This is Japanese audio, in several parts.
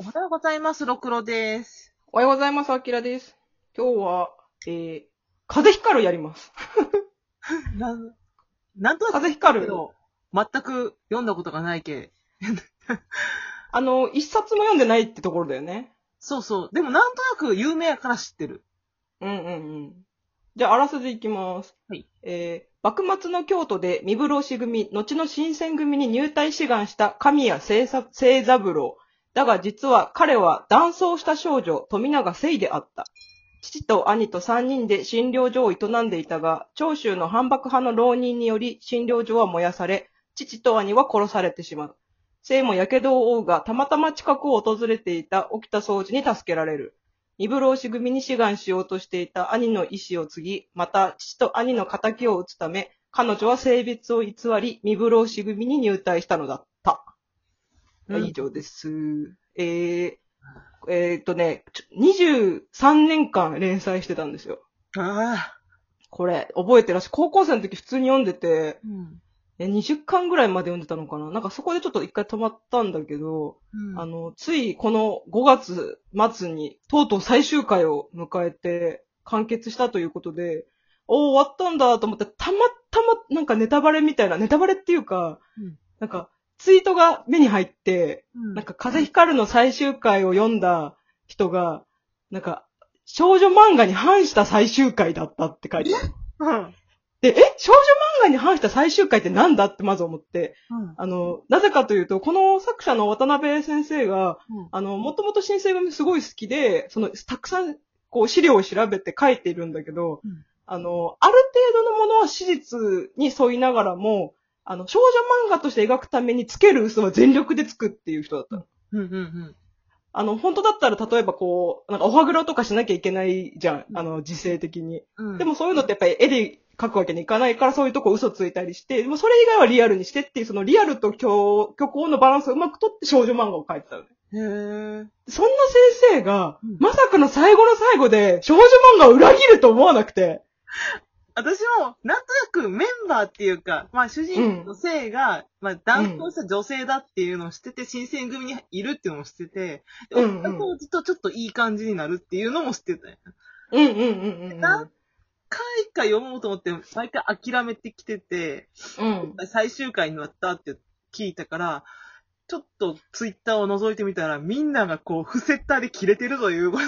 おはようございます、ろくろです。おはようございます、あきらです。今日は、えー、風光るやります。なん、なんとなく風光る？全く読んだことがないけ。あの、一冊も読んでないってところだよね。そうそう。でもなんとなく有名やから知ってる。うんうんうん。じゃあ、あらすじいきます。はい。えー、幕末の京都で三風呂組、後の新選組に入隊志願した神谷清さ清三郎。だが実は彼は男装した少女、富永聖であった。父と兄と三人で診療所を営んでいたが、長州の反幕派の浪人により診療所は燃やされ、父と兄は殺されてしまう。聖も火傷を負うが、たまたま近くを訪れていた沖田総司に助けられる。二部老子組に志願しようとしていた兄の意思を継ぎ、また父と兄の仇を討つため、彼女は性別を偽り、二部老子組に入隊したのだった。うん以上です。えー、えーっとね、ちょ23年間連載してたんですよ。ああ。これ、覚えてらっしゃ高校生の時普通に読んでて、うん。え20巻ぐらいまで読んでたのかな？なんかそこでちょっと一回止まったんだけど、うんあの、ついこの5月末に、とうとう最終回を迎えて、完結したということで、おー、終わったんだと思って、たまたま、なんかネタバレみたいな、ネタバレっていうか、うんなんか、ツイートが目に入って、うんなんか、風光るの最終回を読んだ人が、なんか、少女漫画に反した最終回だったって書いてある。うん。で、え？少女漫画に反した最終回ってなんだってまず思って、うん。あの、なぜかというと、この作者の渡辺先生が、うんあの、もともと新生組すごい好きで、その、たくさん、こう、資料を調べて書いているんだけど、うんあの、ある程度のものは史実に沿いながらも、あの、少女漫画として描くためにつける嘘は全力でつくっていう人だったの。うん。うん。あの、本当だったら、例えばこう、なんか、おはぐろとかしなきゃいけないじゃん。あの、時勢的に。うん。でもそういうのってやっぱり絵で描くわけにいかないから、そういうとこ嘘ついたりして、でもそれ以外はリアルにしてっていう、そのリアルと虚虚構のバランスをうまくとって少女漫画を描いてたのね。へえ。そんな先生がうん、まさかの最後の最後で少女漫画を裏切ると思わなくて。私も、なんとなくメンバーっていうか、まあ主人公の性が、まあ男装した女性だっていうのを知ってて、新選組にいるっていうのも知ってて、でうんうん男とちょっといい感じになるっていうのも知ってたよ。うんうんうんうんうん。何回か読もうと思って、毎回諦めてきてて、うん。最終回になったって聞いたから、ちょっとツイッターを覗いてみたら、みんながこう、フセッターで切れてるということ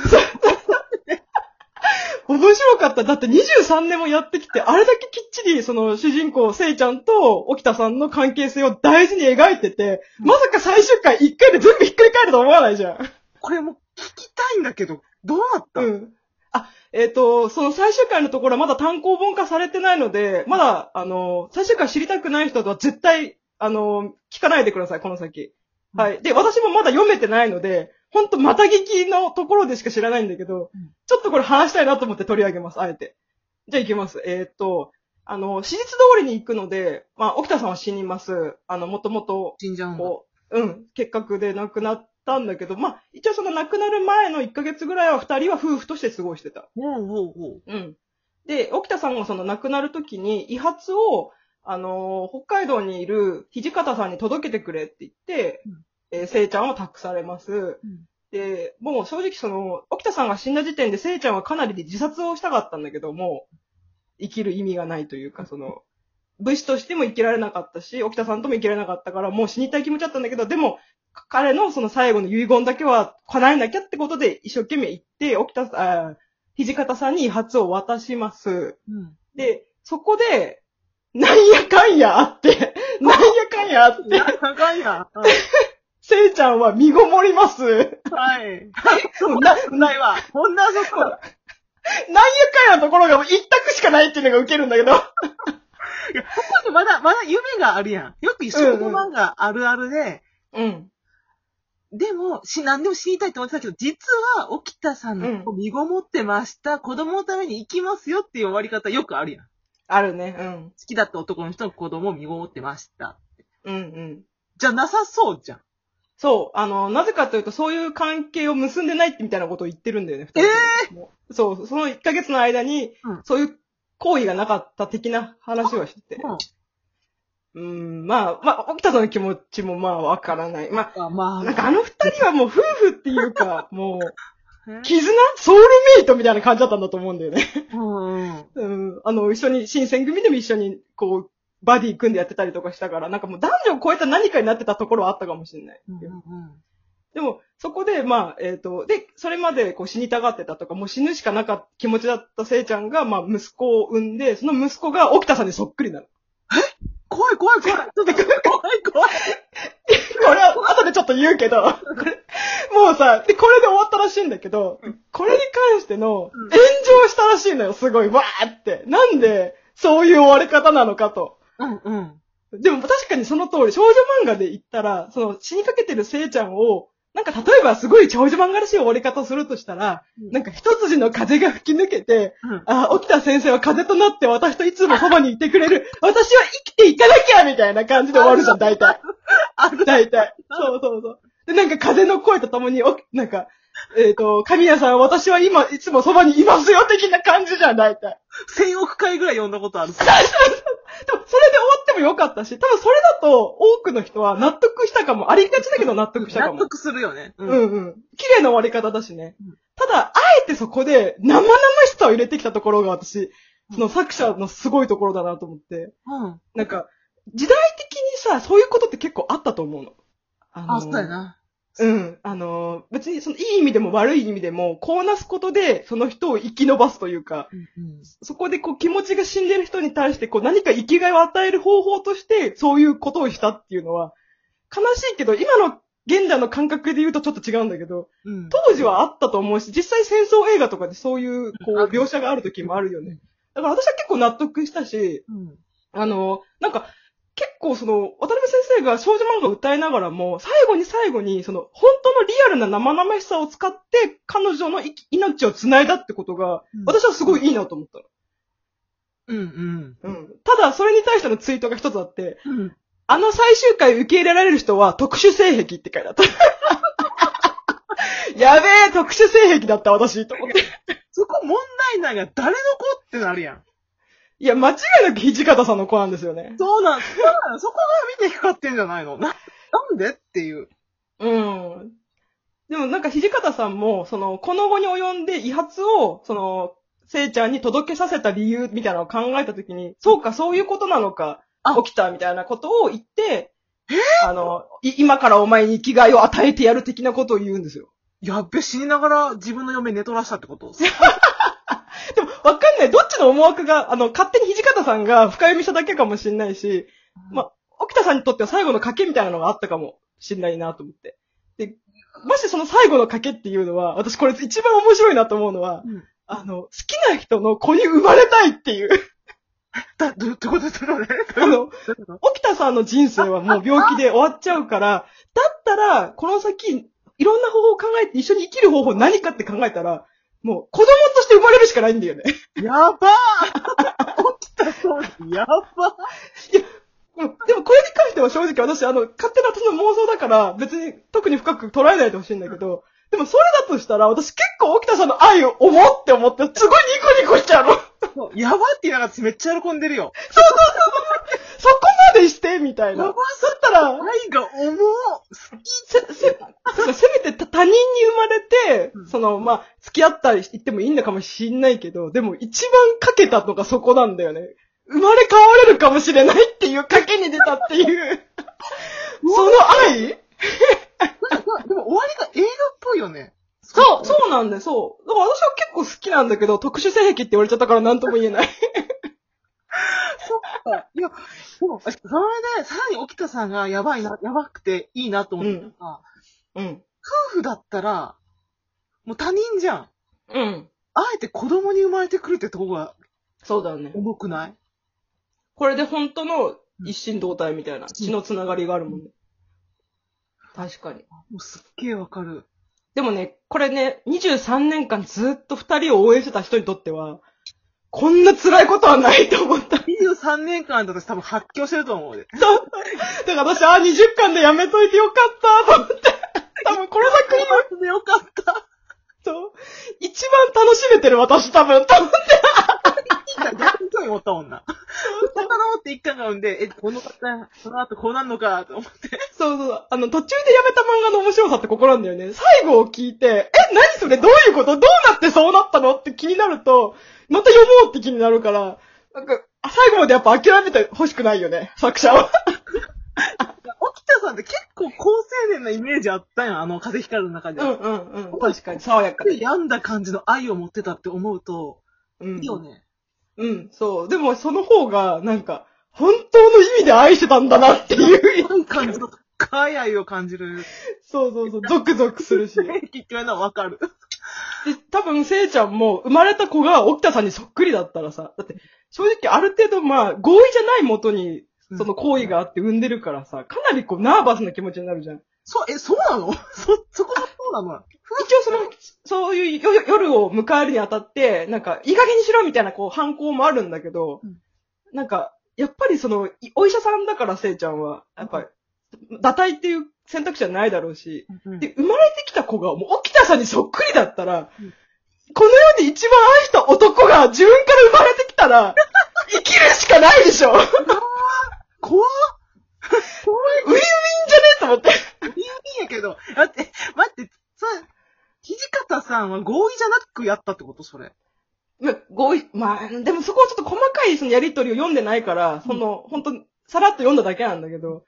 面白かった。だって23年もやってきて、あれだけきっちり、その主人公、せいちゃんと沖田さんの関係性を大事に描いてて、まさか最終回1回で全部ひっくり返ると思わないじゃん。これも聞きたいんだけど、どうなった、うん。あ、えっ、と、その最終回のところはまだ単行本化されてないので、まだ、あの、最終回知りたくない人は絶対、あの、聞かないでください、この先。はい。で、私もまだ読めてないので、ほんと、また聞きのところでしか知らないんだけど、うんちょっとこれ話したいなと思って取り上げます、あえて。じゃあ行きます。えっ、と、あの、史実通りに行くので、まあ、沖田さんは死にます。あの、もともと、死んじゃうんだ。こう、うん、結核で亡くなったんだけど、まあ、一応その亡くなる前の1ヶ月ぐらいは二人は夫婦として過ごしてた。ほうほうほう。うん。で、沖田さんがその亡くなる時に、遺髪を、あのー北海道にいる土方さんに届けてくれって言って、うんえーせいちゃんを託されます。で、もう正直その、沖田さんが死んだ時点でせいちゃんはかなり自殺をしたかったんだけども、生きる意味がないというか、その、武士としても生きられなかったし、沖田さんとも生きられなかったから、もう死にたい気持ちだったんだけど、でも、彼のその最後の遺言だけは叶えなきゃってことで一生懸命行って、沖田さん、土方さんに遺髪を渡します。うん。で、そこで、なんやかんやあって、なんやかんやあって、長いや。せいちゃんは身ごもります？はい。そうな、ないわ。ほんなそこ。なんやかんやのところが一択しかないっていうのがウケるんだけど。いや、ここにまだ、まだ夢があるやん。よく一緒の漫画あるあるで、うん。でも、し、何でも知りたいと思ってたけど、実は、沖田さんの子身ごもってました、子供のために生きますよっていう終わり方よくあるやん。好あるね。うん。きだった男の人の子供を身ごもってました。うんうん。じゃなさそうじゃん。そう。あの、なぜかというと、そういう関係を結んでないってみたいなことを言ってるんだよね。二人ともそう。その1ヶ月の間に、うんそういう行為がなかった的な話をしてて。うんうん、まあ、まあ、沖田さんの気持ちもまあわからない。まあまあ、あ、なんかあの二人はもう夫婦っていうか、もう、ね絆？ソウルメイトみたいな感じだったんだと思うんだよね。うんうん。うん。あの、一緒に、新選組でも一緒に、こう、バディ組んでやってたりとかしたから、なんかもう男女を超えた何かになってたところはあったかもしれない。うんでも、そこで、まあ、えっ、と、で、それまでこう死にたがってたとか、もう死ぬしかなかった気持ちだったせいちゃんが、まあ、息子を産んで、その息子が沖田さんにそっくりなの。怖い怖い怖い。ちょっと怖い怖い。これは後でちょっと言うけど、これもうさ、で、これで終わったらしいんだけど、これに関してのうん炎上したらしいのよ、すごい、わーって。なんで、そういう終わり方なのかと。うんうん。でも確かにその通り、少女漫画で言ったら、その死にかけてるせいちゃんを、なんか例えばすごい少女漫画らしい終わり方をするとしたら、なんか一筋の風が吹き抜けて、うんあ、沖田先生は風となって私といつもそばにいてくれる。私は生きていかなきゃみたいな感じで終わるじゃん、大体。ある。大体。そうそうそう。で、なんか風の声とともに、お、なんか、えっ、と、神谷さん、私は今、いつもそばにいますよ、的な感じじゃん、大体。千億回ぐらい読んだことある。でも、それで終わってもよかったし、多分それだと、多くの人は納得したかも。ありがちだけど納得したかも。納得するよね。ううんうん。綺麗な終わり方だしねうん。ただ、あえてそこで、生々しさを入れてきたところが私、その作者のすごいところだなと思って。うん。なんか、時代的にさ、そういうことって結構あったと思うの。あのあ、そうやな。うん。あの、別にそのいい意味でも悪い意味でも、こうなすことで、その人を生き延ばすというか、うんそこでこう気持ちが死んでる人に対してこう何か生きがいを与える方法として、そういうことをしたっていうのは、悲しいけど、今の現代の感覚で言うとちょっと違うんだけど、うん。当時はあったと思うし、実際戦争映画とかでそういうこうんう描写がある時もあるよね。だから私は結構納得したし、うん。あの、なんか、結構その、渡辺先生が少女漫画を歌いながらも、最後に最後に、その、本当のリアルな生々しさを使って、彼女の命を繋いだってことが、うん私はすごいいいなと思ったの。うんうん。うん。ただ、それに対してのツイートが一つあって、うん。あの最終回受け入れられる人は特殊性癖って書いてあった。やべえ、特殊性癖だった私、と思って。そこ問題ないが、誰の子ってなるやん。いや、間違いなく土方さんの子なんですよね。そうなん、そうなのそこが見て光ってんじゃないの？な、なんでっていう。うん。でもなんか土方さんも、その、この後に及んで遺髪を、その、せいちゃんに届けさせた理由みたいなのを考えたときに、そうか、そういうことなのか、あ起きたみたいなことを言って、あの、い今からお前に生きがいを与えてやる的なことを言うんですよ。やっべ、死にながら自分の嫁寝取らしたってこと？でも、わかんない。どっちの思惑が、あの、勝手に土方さんが深読みしただけかもしれないし、まあ、沖田さんにとっては最後の賭けみたいなのがあったかもしれないなと思って。で、もしその最後の賭けっていうのは、私これ一番面白いなと思うのは、うんあの、好きな人の子に生まれたいっていう。だ、ど、どういうこいうこと？あの、沖田さんの人生はもう病気で終わっちゃうから、だったら、この先、いろんな方法を考えて一緒に生きる方法何かって考えたら、もう子供として生まれるしかないんだよね。やばー起きたそうやばうんでもこれに関しては正直私、あの、勝手な私の妄想だから、別に特に深く捉えないでほしいんだけど、でもそれだとしたら、私結構沖田さんの愛を思って思って、すごいニコニコしちゃうの。ーやばって言いながらめっちゃ喜んでるよ。そこまでして、みたいな。だやばったら、愛が重せ、せ、せめて他他人に生まれて、うんその、まあ、付き合ったり言ってもいいのかもしんないけど、でも一番かけたのがそこなんだよね。生まれ変われるかもしれないっていう賭けに出たっていう。その愛？でも終わりが映画っぽいよね。そう、そうなんだよ、そう。だから私は結構好きなんだけど、特殊性癖って言われちゃったから何とも言えない。か。いや、でも、それで、さらに沖田さんがやばいな、やばくていいなと思ったのが、うん。夫婦だったら、もう他人じゃん。うん。あえて子供に生まれてくるってとこがそうだよね。重くない？これで本当の一心同体みたいな血のつながりがあるもんね。確かに。もうすっげえわかる。でもね、これね、23年間ずっと二人を応援してた人にとっては、こんな辛いことはないと思った。23年間だと多分発狂してると思うで。そう。だから私、あ、20巻でやめといてよかったと思って。多分この作品は、でよかった。そう。一番楽しめてる私多分、多分。逆に興味持ったもんな。魚を って一巻が生んで、え、この方、その後こうなんのか、と思って。そうそう。あの、途中でやめた漫画の面白さってここなんだよね。最後を聞いて、え、何それどういうことどうなってそうなったのって気になると、また読もうって気になるから、なんか、あ最後までやっぱ諦めて欲しくないよね、作者は。沖田さんって結構高なイメージあったやん、あの風光るの中で。うんうんうん。確かに、爽やかで。病んだ感じの愛を持ってたって思うと、うんいいよね。うん、そう。でも、その方が、なんか、本当の意味で愛してたんだなっていう。いい感じの深い愛を感じる。そうそうそう、ゾクゾクするし。で、結局のはわかる。多分、せいちゃんも、生まれた子が沖田さんにそっくりだったらさ、だって、正直ある程度、まあ、合意じゃないもとに、その行為があって産んでるからさ、かなりこう、ナーバスな気持ちになるじゃん。そう、え、そうなの？そ、そこがそうなの？一応その、そういうよ夜を迎えるにあたって、なんか、いい加減にしろみたいな、こう、反抗もあるんだけど、うん。なんか、やっぱりその、いお医者さんだから、せいちゃんは、やっぱり、堕胎っていう選択肢はないだろうし、うんで、生まれてきた子が、もう、沖田さんにそっくりだったら、うん。この世で一番愛した男が自分から生まれてきたら、生きるしかないでしょ？ウィンウィン怖っじゃね？えと思って。けど、待って、待って、さ、土方さんは合意じゃなくやったってこと？それ。まあ、合意、まあ、でもそこはちょっと細かいそのやりとりを読んでないから、その、本当さらっと読んだだけなんだけど、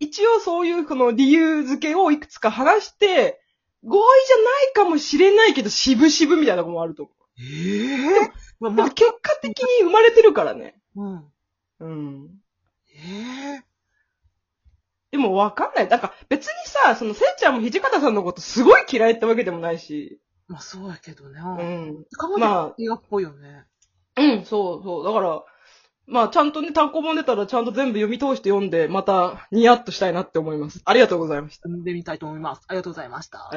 一応そういうこの理由付けをいくつか話して、合意じゃないかもしれないけど、渋々みたいなとこもあると思ええまあ、まも結果的に生まれてるからね。うん。うん。ええでもわかんない。だから別にさ、そのせいちゃんも土方さんのことすごい嫌いってわけでもないし。まあそうやけどね。ううん。ん。かまま映画っぽいよね。うん、そうそう。だから、まあちゃんとね、単行本出たらちゃんと全部読み通して読んで、またニヤッとしたいなって思います。ありがとうございました。読んでみたいと思います。ありがとうございました。